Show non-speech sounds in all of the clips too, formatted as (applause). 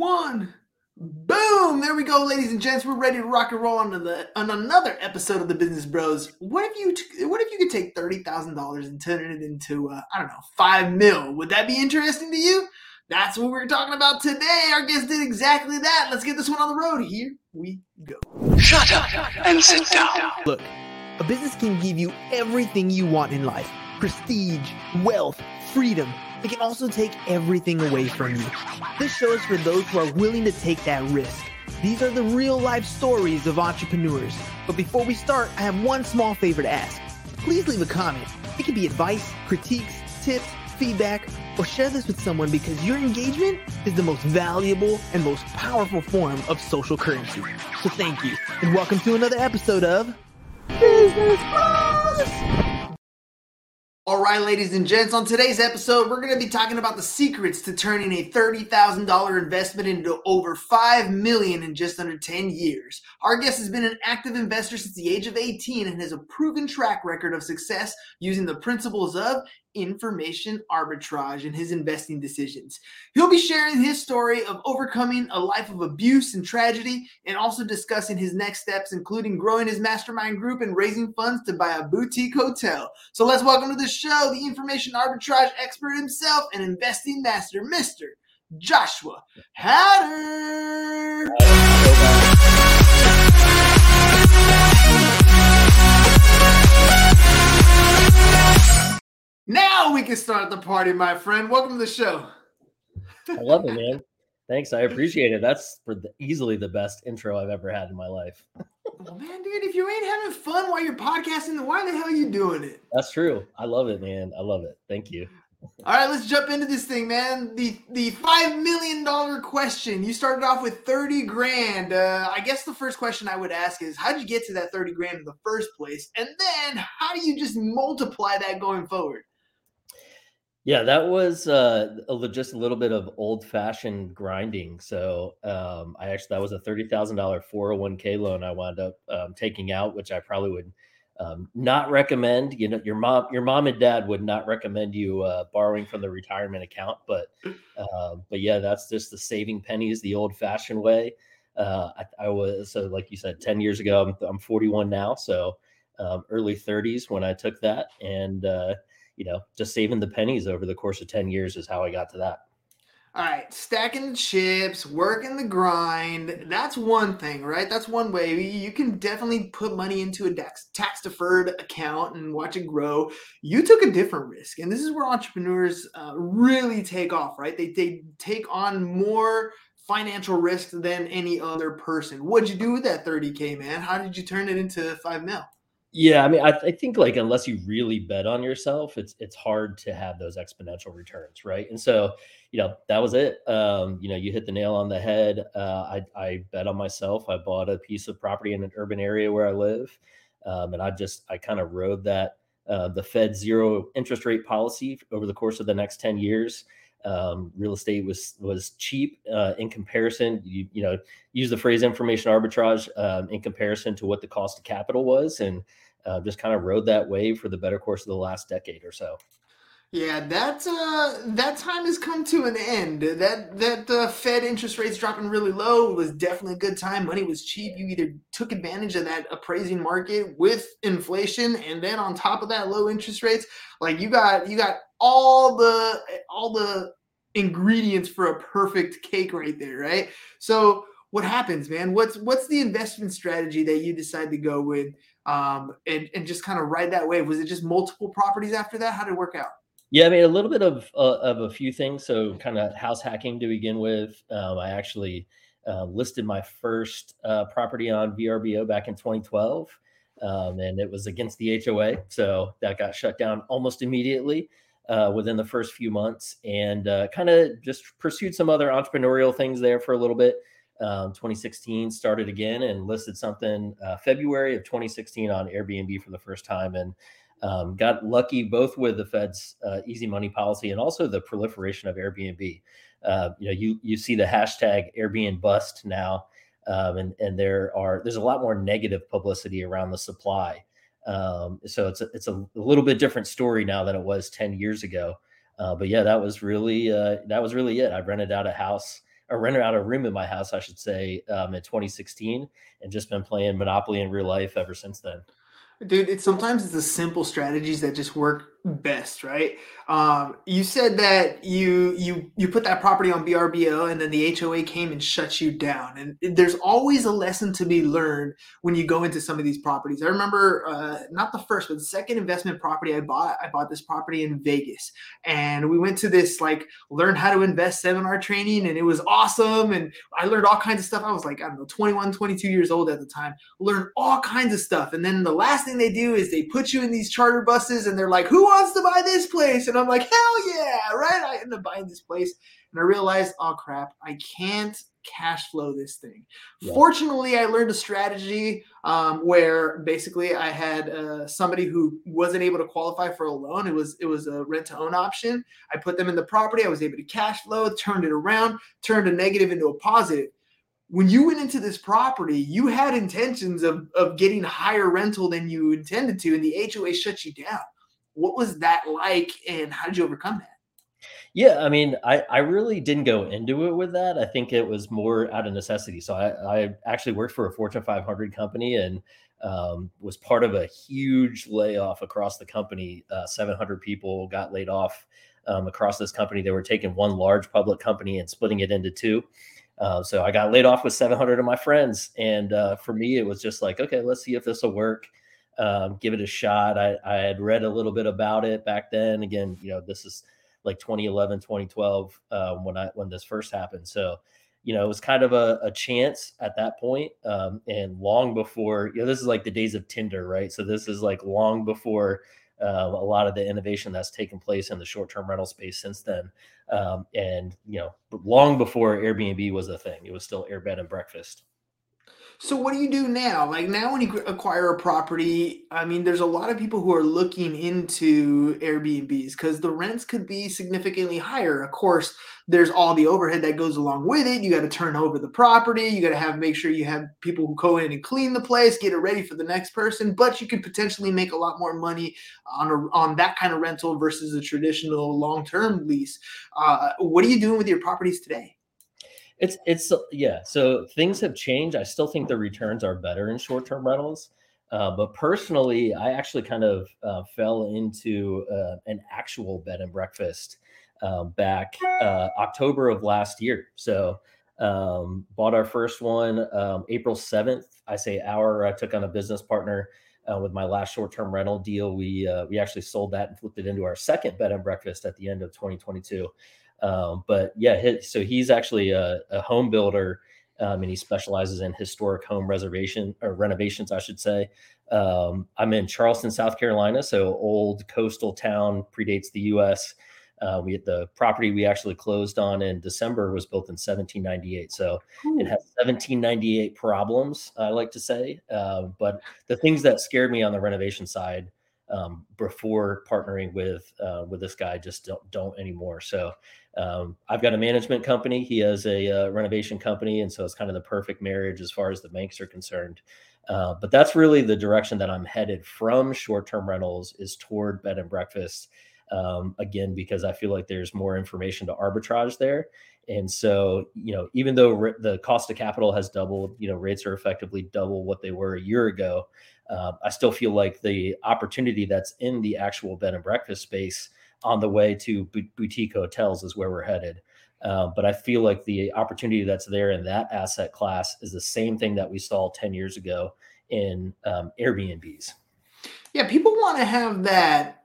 one. Boom! There we go, ladies and gents. We're ready to rock and roll on, the, on another episode of the Business Bros. What if you t- What if you could take thirty thousand dollars and turn it into uh, I don't know five mil? Would that be interesting to you? That's what we're talking about today. Our guest did exactly that. Let's get this one on the road. Here we go. Shut up and sit down. Look, a business can give you everything you want in life: prestige, wealth, freedom it can also take everything away from you. This show is for those who are willing to take that risk. These are the real life stories of entrepreneurs. But before we start, I have one small favor to ask. Please leave a comment. It can be advice, critiques, tips, feedback, or share this with someone because your engagement is the most valuable and most powerful form of social currency. So thank you, and welcome to another episode of Business Bros. All right, ladies and gents, on today's episode, we're going to be talking about the secrets to turning a $30,000 investment into over 5 million in just under 10 years. Our guest has been an active investor since the age of 18 and has a proven track record of success using the principles of information arbitrage in his investing decisions. He'll be sharing his story of overcoming a life of abuse and tragedy and also discussing his next steps, including growing his mastermind group and raising funds to buy a boutique hotel. So let's welcome to the show the information arbitrage expert himself and investing master, Mr. Joshua Hatter. Now we can start the party, my friend. Welcome to the show. I love it, man. Thanks. I appreciate it. That's for the, easily the best intro I've ever had in my life. well, man, dude, if you ain't having fun while you're podcasting, then why the hell are you doing it? That's true. I love it, man. I love it. Thank you. All right, let's jump into this thing, man. The the five million dollar question. You started off with thirty grand. Uh, I guess the first question I would ask is, how did you get to that thirty grand in the first place? And then, how do you just multiply that going forward? Yeah, that was uh, a, just a little bit of old fashioned grinding. So um, I actually that was a thirty thousand dollar four hundred one k loan I wound up um, taking out, which I probably would um, not recommend. You know, your mom, your mom and dad would not recommend you uh, borrowing from the retirement account. But (clears throat) uh, but yeah, that's just the saving pennies the old fashioned way. Uh, I, I, was so like you said, ten years ago. I'm, I'm 41 now, so um, early 30s when I took that and uh, you know, just saving the pennies over the course of 10 years is how I got to that. All right, stacking the chips, working the grind. That's one thing, right? That's one way. You can definitely put money into a tax deferred account and watch it grow. You took a different risk. And this is where entrepreneurs uh, really take off, right? They, they take on more financial risk than any other person. What'd you do with that 30K, man? How did you turn it into five mil? Yeah, I mean, I, I, think like unless you really bet on yourself, it's it's hard to have those exponential returns, right? And so, you know, that was it. Um, you know, you hit the nail on the head. Uh, I I bet on myself. I bought a piece of property in an urban area where I live, um, and I just I kind of rode that uh, the Fed zero interest rate policy over the course of the next ten years. Um, real estate was was cheap uh, in comparison. You you know use the phrase information arbitrage um, in comparison to what the cost of capital was, and uh, just kind of rode that wave for the better course of the last decade or so. Yeah, that uh, that time has come to an end. That that uh, Fed interest rates dropping really low was definitely a good time. Money was cheap. You either took advantage of that appraising market with inflation, and then on top of that, low interest rates. Like you got you got all the all the ingredients for a perfect cake right there, right? So what happens, man? What's what's the investment strategy that you decide to go with, um, and and just kind of ride that wave? Was it just multiple properties after that? How did it work out? Yeah, I mean a little bit of uh, of a few things. So kind of house hacking to begin with. Um, I actually uh, listed my first uh, property on VRBO back in 2012, um, and it was against the HOA, so that got shut down almost immediately. Uh, within the first few months, and uh, kind of just pursued some other entrepreneurial things there for a little bit um, 2016 started again and listed something uh, February of 2016 on Airbnb for the first time and um, got lucky both with the Fed's uh, easy money policy and also the proliferation of Airbnb. Uh, you know, you you see the hashtag Airbnb bust now, um, and and there are there's a lot more negative publicity around the supply. Um, so it's a, it's a little bit different story now than it was 10 years ago. Uh, but yeah, that was really uh, that was really it. I rented out a house or rented out a room in my house, I should say, um, in 2016, and just been playing Monopoly in real life ever since then. Dude, it's sometimes it's the simple strategies that just work best, right? Um, you said that you you you put that property on VRBO, and then the HOA came and shut you down. And there's always a lesson to be learned when you go into some of these properties. I remember uh, not the first, but the second investment property I bought. I bought this property in Vegas, and we went to this like learn how to invest seminar training, and it was awesome. And I learned all kinds of stuff. I was like I don't know, 21, 22 years old at the time. Learned all kinds of stuff, and then the last thing they do is they put you in these charter buses, and they're like, "Who wants to buy this place?" And I'm like, "Hell yeah!" Right? I end up buying this place, and I realized, oh crap, I can't cash flow this thing. Yeah. Fortunately, I learned a strategy um, where basically I had uh, somebody who wasn't able to qualify for a loan. It was it was a rent to own option. I put them in the property. I was able to cash flow, turned it around, turned a negative into a positive when you went into this property, you had intentions of, of getting higher rental than you intended to, and the HOA shut you down. What was that like, and how did you overcome that? Yeah, I mean, I, I really didn't go into it with that. I think it was more out of necessity. So I, I actually worked for a Fortune 500 company and um, was part of a huge layoff across the company. Uh, 700 people got laid off um, across this company. They were taking one large public company and splitting it into two. Uh, so I got laid off with 700 of my friends, and uh, for me, it was just like, okay, let's see if this will work. Um, give it a shot. I, I had read a little bit about it back then. Again, you know, this is like 2011, 2012 um, when I when this first happened. So, you know, it was kind of a, a chance at that point, um, and long before you know, this is like the days of Tinder, right? So this is like long before um, a lot of the innovation that's taken place in the short-term rental space since then. Um, and you know, long before Airbnb was a thing, it was still Airbed and breakfast. So what do you do now? Like now when you acquire a property, I mean there's a lot of people who are looking into Airbnbs cuz the rents could be significantly higher. Of course, there's all the overhead that goes along with it. You got to turn over the property, you got to have make sure you have people who go in and clean the place, get it ready for the next person, but you could potentially make a lot more money on a, on that kind of rental versus a traditional long-term lease. Uh, what are you doing with your properties today? It's it's yeah. So things have changed. I still think the returns are better in short term rentals. Uh, but personally, I actually kind of uh, fell into uh, an actual bed and breakfast um, back uh, October of last year. So um, bought our first one um, April seventh. I say our. I took on a business partner uh, with my last short term rental deal. We uh, we actually sold that and flipped it into our second bed and breakfast at the end of 2022. Um, but yeah, his, so he's actually a, a home builder, um, and he specializes in historic home reservation or renovations, I should say. Um, I'm in Charleston, South Carolina, so old coastal town predates the U.S. Uh, we had the property we actually closed on in December was built in 1798, so Ooh. it has 1798 problems. I like to say, uh, but the things that scared me on the renovation side um, before partnering with uh, with this guy just don't, don't anymore. So um, I've got a management company. He has a uh, renovation company, and so it's kind of the perfect marriage as far as the banks are concerned. Uh, but that's really the direction that I'm headed from short-term rentals is toward bed and breakfast. Um, again, because I feel like there's more information to arbitrage there. And so, you know, even though re- the cost of capital has doubled, you know, rates are effectively double what they were a year ago. Uh, I still feel like the opportunity that's in the actual bed and breakfast space on the way to boutique hotels is where we're headed. Uh, but I feel like the opportunity that's there in that asset class is the same thing that we saw 10 years ago in um, Airbnbs. Yeah, people want to have that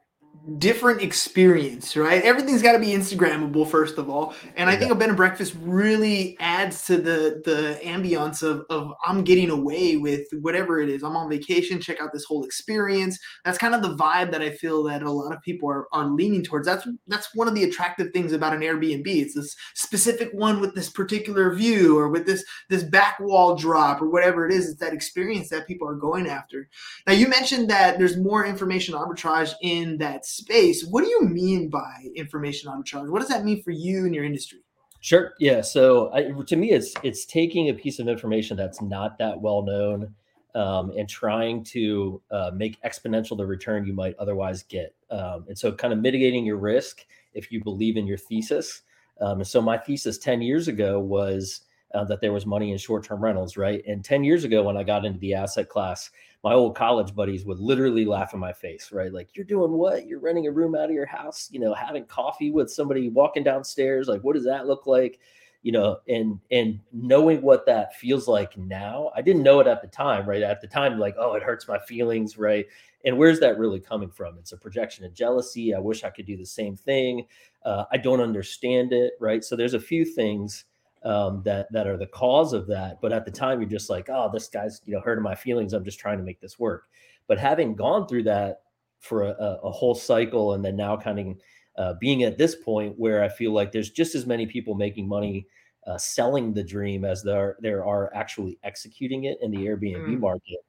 different experience, right? Everything's got to be Instagrammable first of all, and I think a bed and breakfast really adds to the the ambiance of of I'm getting away with whatever it is. I'm on vacation, check out this whole experience. That's kind of the vibe that I feel that a lot of people are are leaning towards. That's that's one of the attractive things about an Airbnb. It's this specific one with this particular view or with this this back wall drop or whatever it is. It's that experience that people are going after. Now you mentioned that there's more information arbitrage in that space. What do you mean by information arbitrage? What does that mean for you and your industry? Sure. Yeah. So I, to me, it's it's taking a piece of information that's not that well known um, and trying to uh, make exponential the return you might otherwise get. Um, and so, kind of mitigating your risk if you believe in your thesis. Um, and so my thesis 10 years ago was uh, that there was money in short-term rentals, right? And 10 years ago, when I got into the asset class, my old college buddies would literally laugh in my face, right? Like, you're doing what? You're renting a room out of your house, you know, having coffee with somebody walking downstairs. Like, what does that look like? You know, and and knowing what that feels like now, I didn't know it at the time, right? At the time, like, oh, it hurts my feelings, right? And where's that really coming from? It's a projection of jealousy. I wish I could do the same thing. Uh, I don't understand it, right? So there's a few things um, that that are the cause of that. But at the time, you're just like, oh, this guy's you know hurting my feelings. I'm just trying to make this work. But having gone through that for a, a whole cycle, and then now kind of uh, being at this point where I feel like there's just as many people making money uh, selling the dream as there there are actually executing it in the Airbnb mm. market.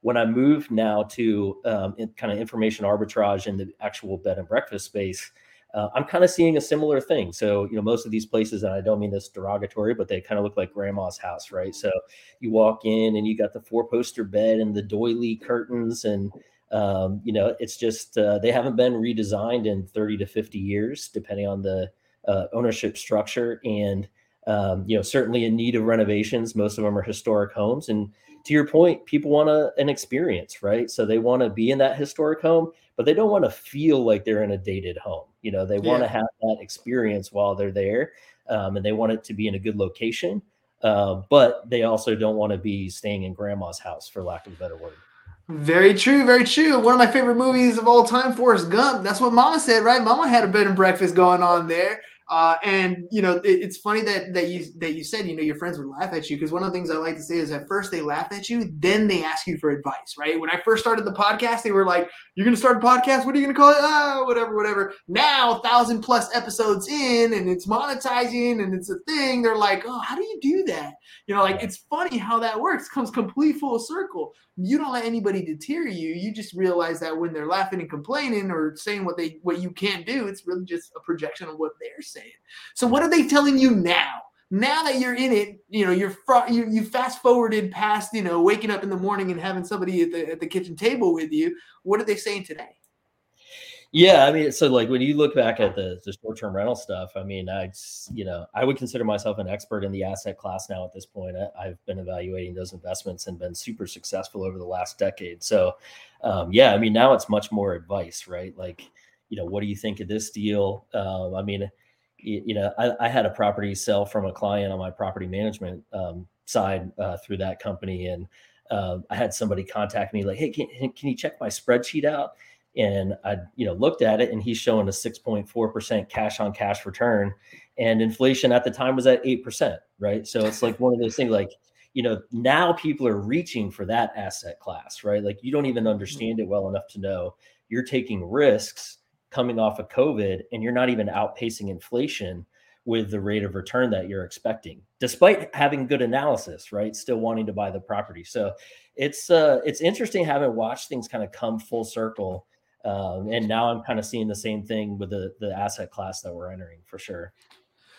When I moved now to um, kind of information arbitrage in the actual bed and breakfast space, uh, I'm kind of seeing a similar thing. So, you know, most of these places, and I don't mean this derogatory, but they kind of look like grandma's house, right? So you walk in and you got the four poster bed and the doily curtains, and, um, you know, it's just, uh, they haven't been redesigned in 30 to 50 years, depending on the uh, ownership structure. And, um, you know, certainly in need of renovations. Most of them are historic homes. And to your point, people want a, an experience, right? So they want to be in that historic home, but they don't want to feel like they're in a dated home. You know, they yeah. want to have that experience while they're there, um, and they want it to be in a good location. Uh, but they also don't want to be staying in grandma's house, for lack of a better word. Very true, very true. One of my favorite movies of all time, Forrest Gump. That's what Mama said, right? Mama had a bed and breakfast going on there. Uh, and you know, it, it's funny that that you that you said you know your friends would laugh at you because one of the things I like to say is at first they laugh at you, then they ask you for advice, right? When I first started the podcast, they were like, "You're going to start a podcast? What are you going to call it? Ah, whatever, whatever." Now, thousand plus episodes in, and it's monetizing, and it's a thing. They're like, "Oh, how do you do that?" You know, like it's funny how that works. Comes complete full circle. You don't let anybody deter you. You just realize that when they're laughing and complaining or saying what they what you can't do, it's really just a projection of what they're So what are they telling you now? Now that you're in it, you know you're fr- you, you fast forwarded past you know waking up in the morning and having somebody at the at the kitchen table with you. What are they saying today? Yeah, I mean, so like when you look back at the, the short term rental stuff, I mean, I you know I would consider myself an expert in the asset class now at this point. I, have been evaluating those investments and been super successful over the last decade. So, um, yeah, I mean, now it's much more advice, right? Like, you know, what do you think of this deal? Um, I mean, you, you know, I, I, had a property sell from a client on my property management um, side uh, through that company, and uh, I had somebody contact me like, "Hey, can, can you check my spreadsheet out?" and I, you know, looked at it and he's showing a 6.4% cash on cash return and inflation at the time was at 8%, right? So it's like one of those things like, you know, now people are reaching for that asset class, right? Like you don't even understand it well enough to know you're taking risks coming off of COVID and you're not even outpacing inflation with the rate of return that you're expecting despite having good analysis right still wanting to buy the property so it's uh it's interesting having watched things kind of come full circle um, and now I'm kind of seeing the same thing with the the asset class that we're entering for sure.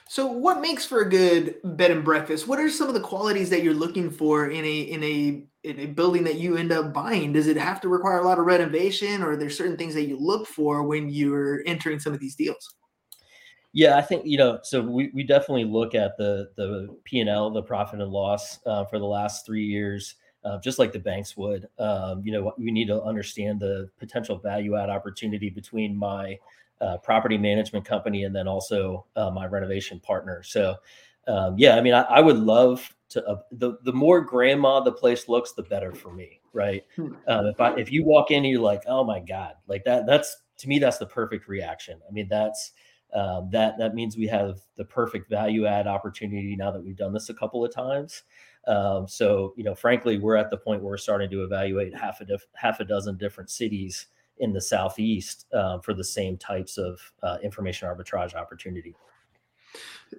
So, what makes for a good bed and breakfast? What are some of the qualities that you're looking for in a in a in a building that you end up buying? Does it have to require a lot of renovation, or are there certain things that you look for when you're entering some of these deals? Yeah, I think you know. So we, we definitely look at the the P and L, the profit and loss uh, for the last three years uh, just like the banks would. Um, you know, we need to understand the potential value add opportunity between my uh, property management company and then also uh, my renovation partner. So, um, yeah, I mean, I, I would love to. Uh, the the more grandma the place looks, the better for me, right? Hmm. Um, if I if you walk in and you're like, oh my god, like that, that's to me that's the perfect reaction. I mean, that's um, that that means we have the perfect value add opportunity now that we've done this a couple of times. Um, so, you know, frankly, we're at the point where we're starting to evaluate half a diff- half a dozen different cities in the southeast uh, for the same types of uh, information arbitrage opportunity.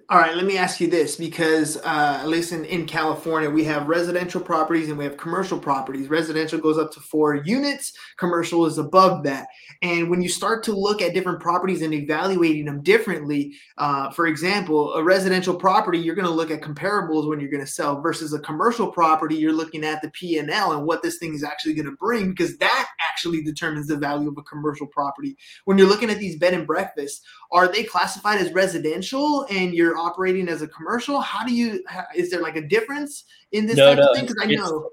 All right, let me ask you this because uh, at least in, in California, we have residential properties and we have commercial properties. Residential goes up to four units, commercial is above that. And when you start to look at different properties and evaluating them differently, uh, for example, a residential property, you're going to look at comparables when you're going to sell versus a commercial property, you're looking at the P&L and what this thing is actually going to bring because that actually determines the value of a commercial property. When you're looking at these bed and breakfasts, are they classified as residential and you're operating as a commercial? How do you? Is there like a difference in this No, type no, of thing? Because I know.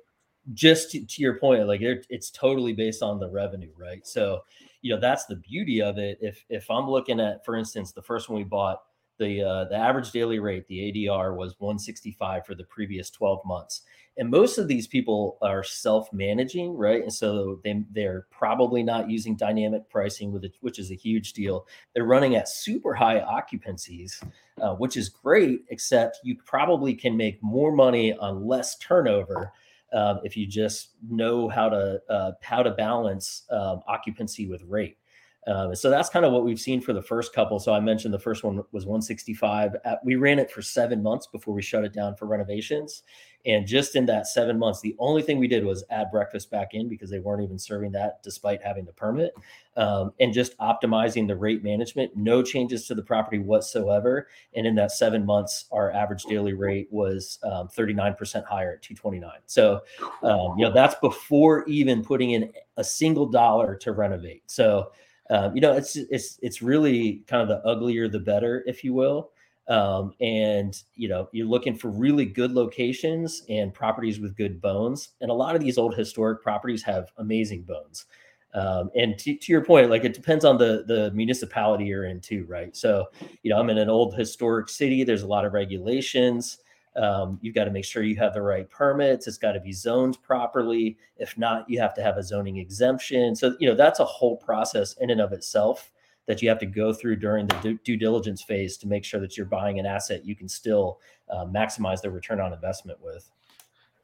just to, to your point like it, it's totally based on the revenue right so you know that's the beauty of it if if i'm looking at for instance the first one we bought the uh, the average daily rate the adr was 165 for the previous 12 months. And most of these people are self-managing right? And so they, they're probably not using dynamic pricing with it which is a huge deal. They're running at super high occupancies uh, which is great except you probably can make more money on less turnover um, if you just know how to uh, how to balance um, occupancy with rate. Um, so that's kind of what we've seen for the first couple. So I mentioned the first one was 165. At, we ran it for seven months before we shut it down for renovations. And just in that seven months, the only thing we did was add breakfast back in because they weren't even serving that despite having the permit um, and just optimizing the rate management. No changes to the property whatsoever. And in that seven months, our average daily rate was um, 39% higher at 229. So, um, you know, that's before even putting in a single dollar to renovate. So, um, you know, it's it's it's really kind of the uglier the better, if you will. Um, and you know, you're looking for really good locations and properties with good bones. And a lot of these old historic properties have amazing bones. Um, and to, to your point, like it depends on the the municipality you're in too, right? So, you know, I'm in an old historic city. There's a lot of regulations. Um, you've got to make sure you have the right permits. It's got to be zoned properly. If not, you have to have a zoning exemption. So, you know, that's a whole process in and of itself that you have to go through during the due, diligence phase to make sure that you're buying an asset you can still uh, maximize the return on investment with.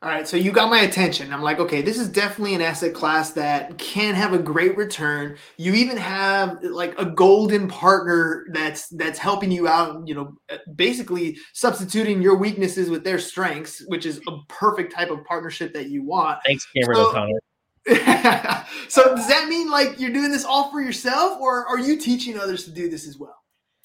All right, so you got my attention. I'm like, okay, this is definitely an asset class that can have a great return. You even have like a golden partner that's that's helping you out, you know, uh, basically substituting your weaknesses with their strengths, which is a perfect type of partnership that you want. Thanks, Cameron So- O'Connor. (laughs) so does that mean like you're doing this all for yourself or are you teaching others to do this as well?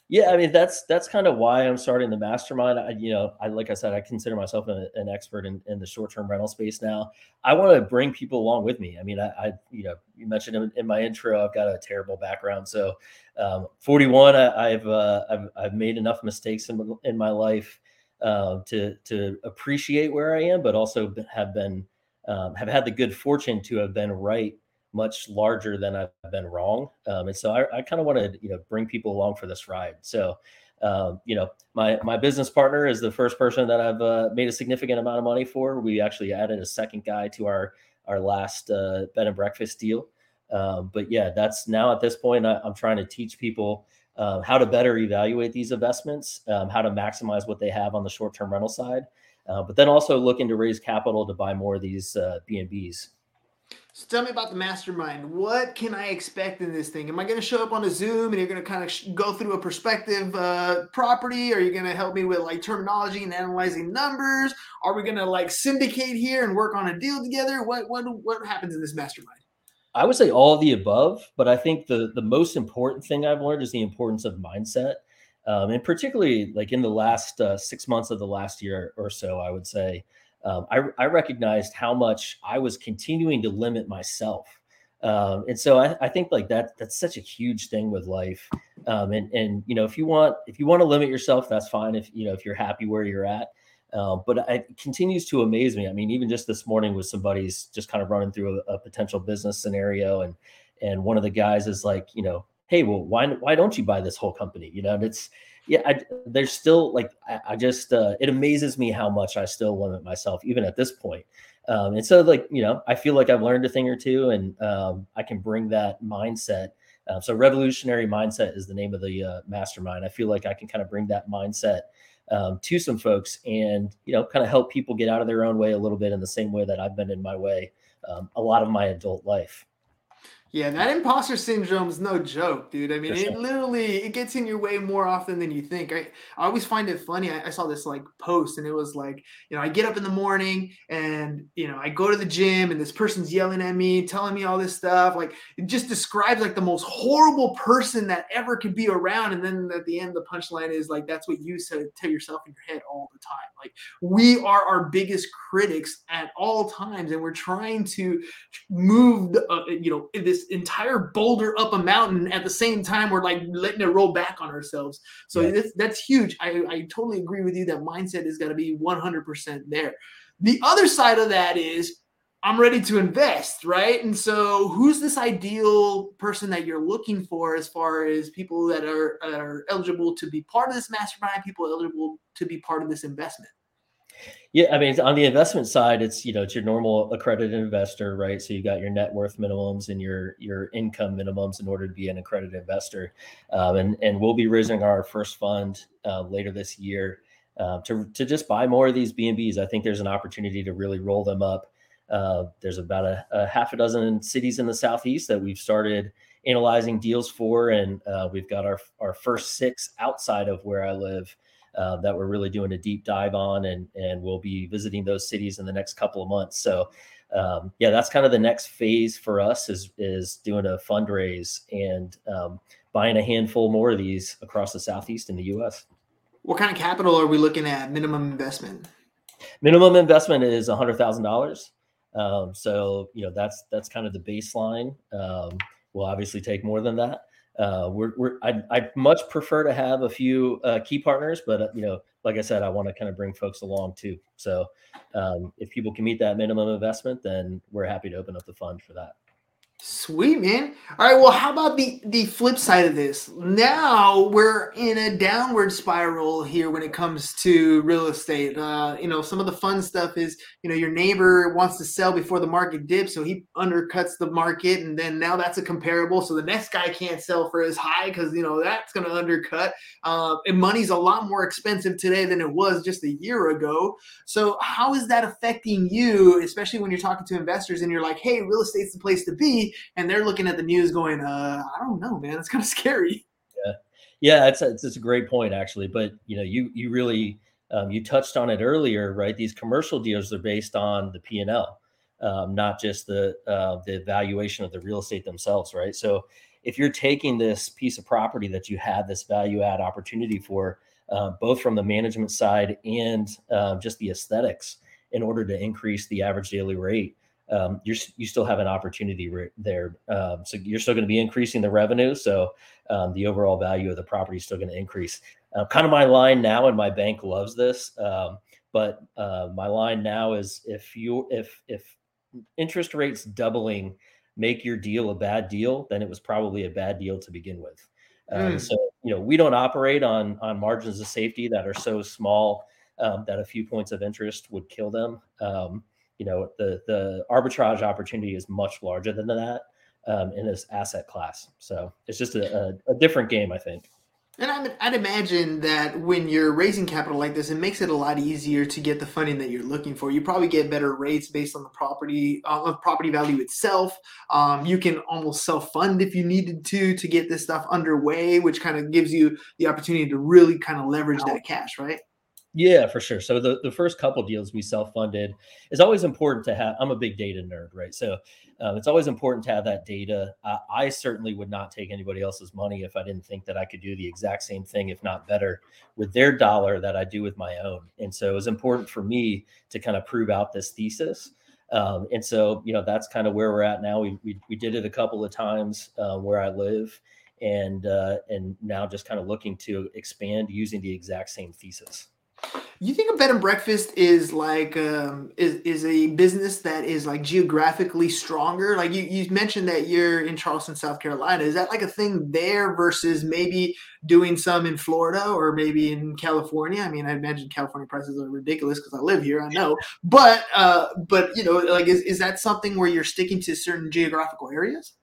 Yeah, I mean that's that's kind of why I'm starting the mastermind. I, you know, I like I said, I consider myself a, an expert in, in the short term rental space now. I want to bring people along with me. I mean, I, I you know, you mentioned in, in my intro, I've got a terrible background. So, um, 41, I, I've, uh, I've I've made enough mistakes in in my life uh, to to appreciate where I am, but also have been um, have had the good fortune to have been right much larger than I've been wrong. Um, and so I, I kind of want to, you know, bring people along for this ride. So, um, you know, my my business partner is the first person that I've uh, made a significant amount of money for. We actually added a second guy to our our last uh, bed and breakfast deal. Um, but yeah, that's now at this point, I, I'm trying to teach people uh, how to better evaluate these investments, um, how to maximize what they have on the short term rental side, uh, but then also looking to raise capital to buy more of these uh, B and Bs. So tell me about the mastermind. What can I expect in this thing? Am I going to show up on a Zoom and you're going to kind of sh- go through a perspective uh, property? Are you going to help me with like terminology and analyzing numbers? Are we going to like syndicate here and work on a deal together? What what what happens in this mastermind? I would say all the above, but I think the the most important thing I've learned is the importance of mindset, um, and particularly like in the last uh, six months of the last year or so, I would say um, I, I recognized how much I was continuing to limit myself, um, and so I, I think like that that's such a huge thing with life, um, and and you know if you want if you want to limit yourself, that's fine. If you know if you're happy where you're at. Uh, but it continues to amaze me. I mean, even just this morning with somebody's just kind of running through a, a, potential business scenario, and and one of the guys is like, you know, hey, well, why why don't you buy this whole company? You know, and it's yeah, I, there's still like I, I just uh, it amazes me how much I still limit myself even at this point. Um, and so like you know, I feel like I've learned a thing or two, and um, I can bring that mindset. Uh, so revolutionary mindset is the name of the uh, mastermind. I feel like I can kind of bring that mindset um, to some folks and you know kind of help people get out of their own way a little bit in the same way that i've been in my way um, a lot of my adult life Yeah, that imposter syndrome is no joke, dude. I mean, For it literally it gets in your way more often than you think. I, I always find it funny. I, I saw this like post, and it was like, you know, I get up in the morning and you know I go to the gym, and this person's yelling at me, telling me all this stuff. Like it just describes like the most horrible person that ever could be around. And then at the end, the punchline is like that's what you say tell yourself in your head all the time. Like we are our biggest critics at all times, and we're trying to move the, uh, you know this entire boulder up a mountain at the same time we're like letting it roll back on ourselves. So Yeah. that's, that's huge. I, I totally agree with you that mindset is got to be 100% there. The other side of that is I'm ready to invest, right? And so, who's this ideal person that you're looking for as far as people that are, are eligible to be part of this mastermind, people eligible to be part of this investment? Yeah, I mean, on the investment side, it's you know it's your normal accredited investor, right? So you've got your net worth minimums and your your income minimums in order to be an accredited investor, um, and and we'll be raising our first fund uh, later this year uh, to to just buy more of these B and Bs. I think there's an opportunity to really roll them up. Uh, there's about a, a half a dozen cities in the southeast that we've started analyzing deals for, and uh, we've got our our first six outside of where I live uh, that we're really doing a deep dive on, and and we'll be visiting those cities in the next couple of months. So, um, yeah, that's kind of the next phase for us is is doing a fundraise and um, buying a handful more of these across the southeast in the U.S. What kind of capital are we looking at? Minimum investment? Minimum investment is a hundred thousand dollars. Um, so you know that's that's kind of the baseline. Um, we'll obviously take more than that. Uh, we're, we're I'd, I'd much prefer to have a few uh, key partners, but uh, you know, like I said, I want to kind of bring folks along too. So um, if people can meet that minimum investment, then we're happy to open up the fund for that. Sweet man. All right. Well, how about the the flip side of this? Now we're in a downward spiral here when it comes to real estate. Uh, you know, some of the fun stuff is you know your neighbor wants to sell before the market dips, so he undercuts the market, and then now that's a comparable. So the next guy can't sell for as high because you know that's going to undercut. Uh, and money's a lot more expensive today than it was just a year ago. So how is that affecting you, especially when you're talking to investors and you're like, "Hey, real estate's the place to be," and they're looking at the news going, uh, "I don't know, man. It's kind of scary." Yeah, it's a, it's, it's a great point actually, but you know, you you really um, you touched on it earlier, right? These commercial deals are based on the P and L, um, not just the uh, the valuation of the real estate themselves, right? So if you're taking this piece of property that you had this value add opportunity for, uh, both from the management side and uh, just the aesthetics, in order to increase the average daily rate, um, you're you still have an opportunity re- there. Um, so you're still going to be increasing the revenue. So um, the overall value of the property is still going to increase. Uh, kind of my line now, and my bank loves this. Um, but uh, my line now is if you if if interest rates doubling make your deal a bad deal, then it was probably a bad deal to begin with. Um, Mm. So you know we don't operate on on margins of safety that are so small um, that a few points of interest would kill them. You know the the arbitrage opportunity is much larger than that um, in this asset class. So it's just a, a, a different game, I think. And I would, I'd imagine that when you're raising capital like this, it makes it a lot easier to get the funding that you're looking for. You probably get better rates based on the property, uh, property value itself. Um, you can almost self fund if you needed to to get this stuff underway, which kind of gives you the opportunity to really kind of leverage that cash, right? Yeah, for sure. So the, the first couple deals we self funded is always important to have. I'm a big data nerd, right? So um, it's always important to have that data. Uh, I certainly would not take anybody else's money if I didn't think that I could do the exact same thing, if not better, with their dollar that I do with my own. And so it was important for me to kind of prove out this thesis. Um, and so, you know, that's kind of where we're at now. We, we, we did it a couple of times uh, where I live and uh, and now just kind of looking to expand using the exact same thesis. You think a bed and breakfast is like um, is is a business that is like geographically stronger? Like you, you mentioned that you're in Charleston, South Carolina. Is that like a thing there versus maybe doing some in Florida or maybe in California? I mean, I imagine California prices are ridiculous because I live here. I know, but uh, but you know, like is is that something where you're sticking to certain geographical areas?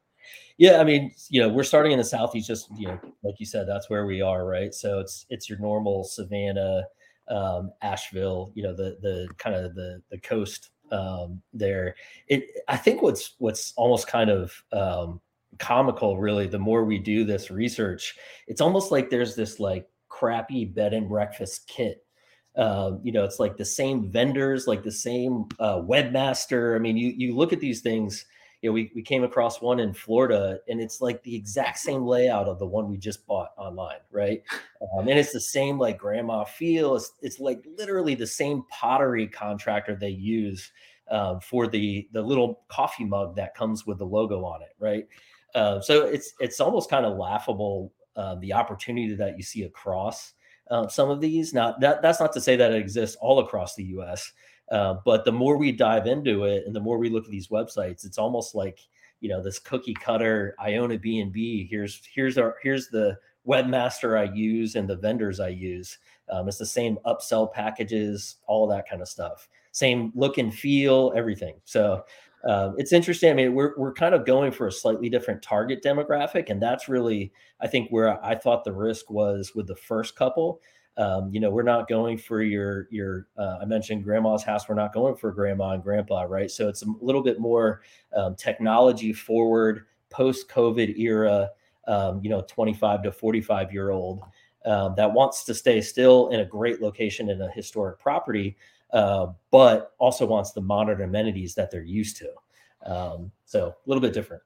Yeah, I mean, you know, we're starting in the southeast, just you know, like you said, that's where we are, right? So it's it's your normal Savannah, um, Asheville, you know, the the kind of the the coast um, there. It I think what's what's almost kind of um, comical, really, the more we do this research, it's almost like there's this like crappy bed and breakfast kit. Um, you know, it's like the same vendors, like the same uh, webmaster. I mean, you you look at these things you know, we, we came across one in Florida and it's like the exact same layout of the one we just bought online, right? Um, and it's the same like grandma feel. It's, it's like literally the same pottery contractor they use um, for the the little coffee mug that comes with the logo on it, right? Uh, so it's it's almost kind of laughable uh, the opportunity that you see across uh, some of these. Now that that's not to say that it exists all across the U.S. Uh, but the more we dive into it and the more we look at these websites, it's almost like you know this cookie cutter. I own a B and B. Here's here's our here's the webmaster I use and the vendors I use. Um, it's the same upsell packages, all that kind of stuff. Same look and feel, everything. So uh, it's interesting. I mean, we're we're kind of going for a slightly different target demographic, and that's really, I think, where I thought the risk was with the first couple. Um, you know, we're not going for your your. Uh, I mentioned grandma's house. We're not going for grandma and grandpa, right? So it's a little bit more um, technology forward, post COVID era. Um, you know, 25 to 45 year old um, that wants to stay still in a great location in a historic property, uh, but also wants the modern amenities that they're used to. Um, so a little bit different.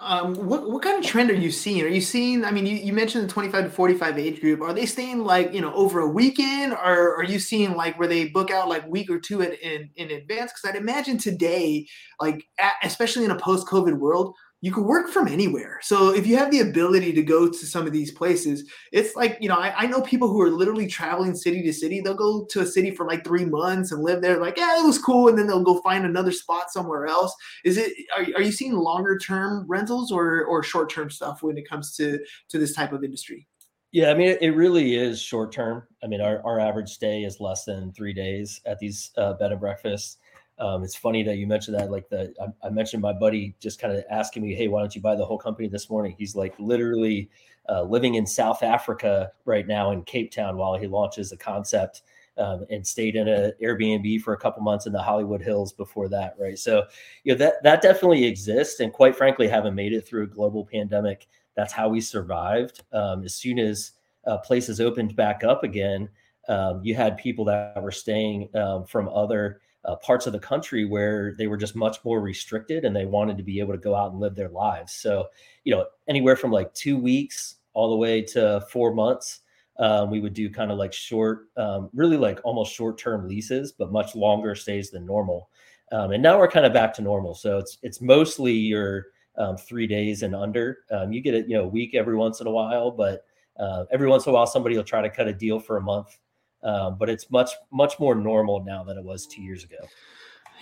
Um, what what kind of trend are you seeing? Are you seeing? I mean, you, you mentioned the 25 to 45 age group. Are they staying like you know over a weekend, or are you seeing like where they book out like week or two in in, in advance? Because I'd imagine today, like at, especially in a post COVID world, you can work from anywhere. So if you have the ability to go to some of these places, it's like, you know, I, I, know people who are literally traveling city to city. They'll go to a city for like three months and live there, like, yeah, it was cool. And then they'll go find another spot somewhere else. Is it are, are you seeing longer term rentals or or short term stuff when it comes to to this type of industry? Yeah, I mean, it really is short term. I mean, our, our average stay is less than three days at these uh, bed and breakfasts. Um, it's funny that you mentioned that. Like the, I, I mentioned my buddy just kind of asking me, "Hey, why don't you buy the whole company this morning?" He's like literally uh, living in South Africa right now in Cape Town while he launches a concept, um, and stayed in an Airbnb for a couple months in the Hollywood Hills before that. Right, so you know that that definitely exists, and quite frankly, haven't made it through a global pandemic, that's how we survived. Um, as soon as uh, places opened back up again, um, you had people that were staying um, from other uh, parts of the country where they were just much more restricted and they wanted to be able to go out and live their lives. So, you know, anywhere from like two weeks all the way to four months, um, we would do kind of like short, um, really like almost short term leases, but much longer stays than normal. Um, and now we're kind of back to normal. So it's it's mostly your um, three days and under. Um, you get it, you know, a week every once in a while, but uh, every once in a while somebody will try to cut a deal for a month um, but it's much much more normal now than it was two years ago.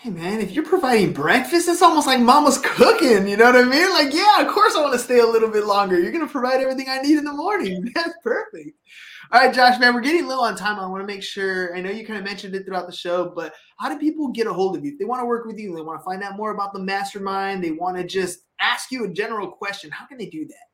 Hey man, if you're providing breakfast, it's almost like mama's cooking. You know what I mean? Like, yeah, of course I want to stay a little bit longer. You're gonna provide everything I need in the morning. (laughs) That's perfect. All right, Josh, man, we're getting little on time. I want to make sure. I know you kind of mentioned it throughout the show, but how do people get a hold of you? If they want to work with you, they want to find out more about the mastermind, they want to just ask you a general question. How can they do that?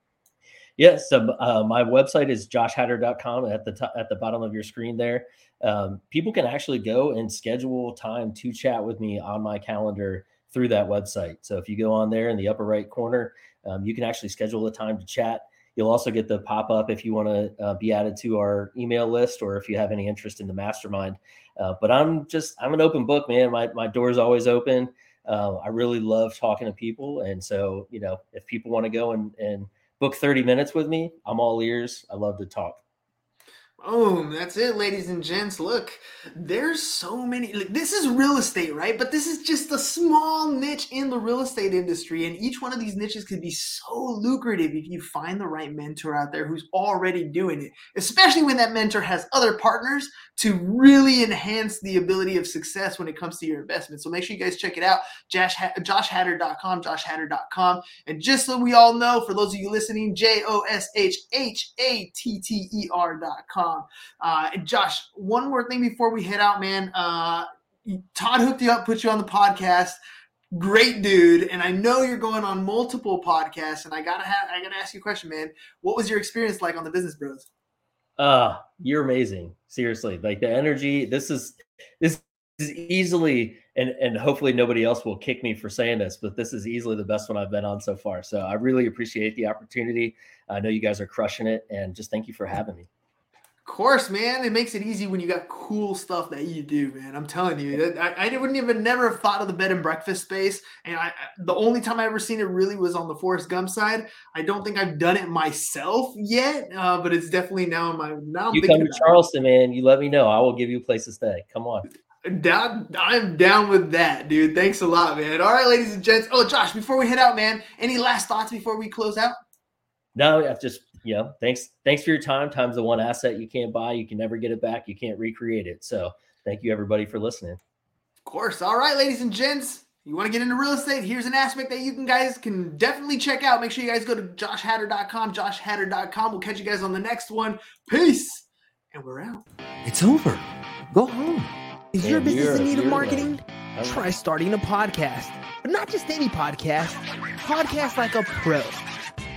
Yes, yeah, so, uh, my website is joshhatter.com at the top, at the bottom of your screen there. Um, people can actually go and schedule time to chat with me on my calendar through that website. So if you go on there in the upper right corner, um, you can actually schedule a time to chat. You'll also get the pop up if you want to uh, be added to our email list or if you have any interest in the mastermind. Uh, but I'm just I'm an open book, man. My my door's always open. Uh, I really love talking to people, and so you know if people want to go and and book 30 minutes with me, I'm all ears. I love to talk. Boom, that's it, ladies and gents. Look, there's so many. Like, this is real estate, right? But this is just a small niche in the real estate industry. And each one of these niches could be so lucrative if you find the right mentor out there who's already doing it, especially when that mentor has other partners to really enhance the ability of success when it comes to your investment. So make sure you guys check it out. Josh, joshhatter.com, joshhatter.com. And just so we all know, for those of you listening, J O S H H A T T E R.com. Uh, Josh, one more thing before we head out, man. Uh, Todd hooked you up, put you on the podcast. Great dude, and I know you're going on multiple podcasts. And I gotta have, I gotta ask you a question, man. What was your experience like on the Business Bros? Uh, you're amazing. Seriously, like the energy. This is this is easily and and hopefully nobody else will kick me for saying this, but this is easily the best one I've been on so far. So I really appreciate the opportunity. I know you guys are crushing it, and just thank you for having me. Of course, man. It makes it easy when you got cool stuff that you do, man. I'm telling you, I, I wouldn't even never have thought of the bed and breakfast space. And I, the only time I ever seen it really was on the Forrest Gump side. I don't think I've done it myself yet, uh, but it's definitely now in my now. I'm you come to Charleston, it. man. You let me know. I will give you a place to stay. Come on. Down, I'm down with that, dude. Thanks a lot, man. All right, ladies and gents. Oh, Josh, before we head out, man, any last thoughts before we close out? No, I've just you know, thanks thanks for your time. Time's the one asset you can't buy. You can never get it back. You can't recreate it. So thank you everybody for listening. Of course. All right, ladies and gents. You want to get into real estate? Here's an aspect that you can guys can definitely check out. Make sure you guys go to joshhatter.com, joshhatter.com. We'll catch you guys on the next one. Peace. And we're out. It's over. Go home. Is your business in need of marketing? Try starting a podcast. But not just any podcast. Podcast like a pro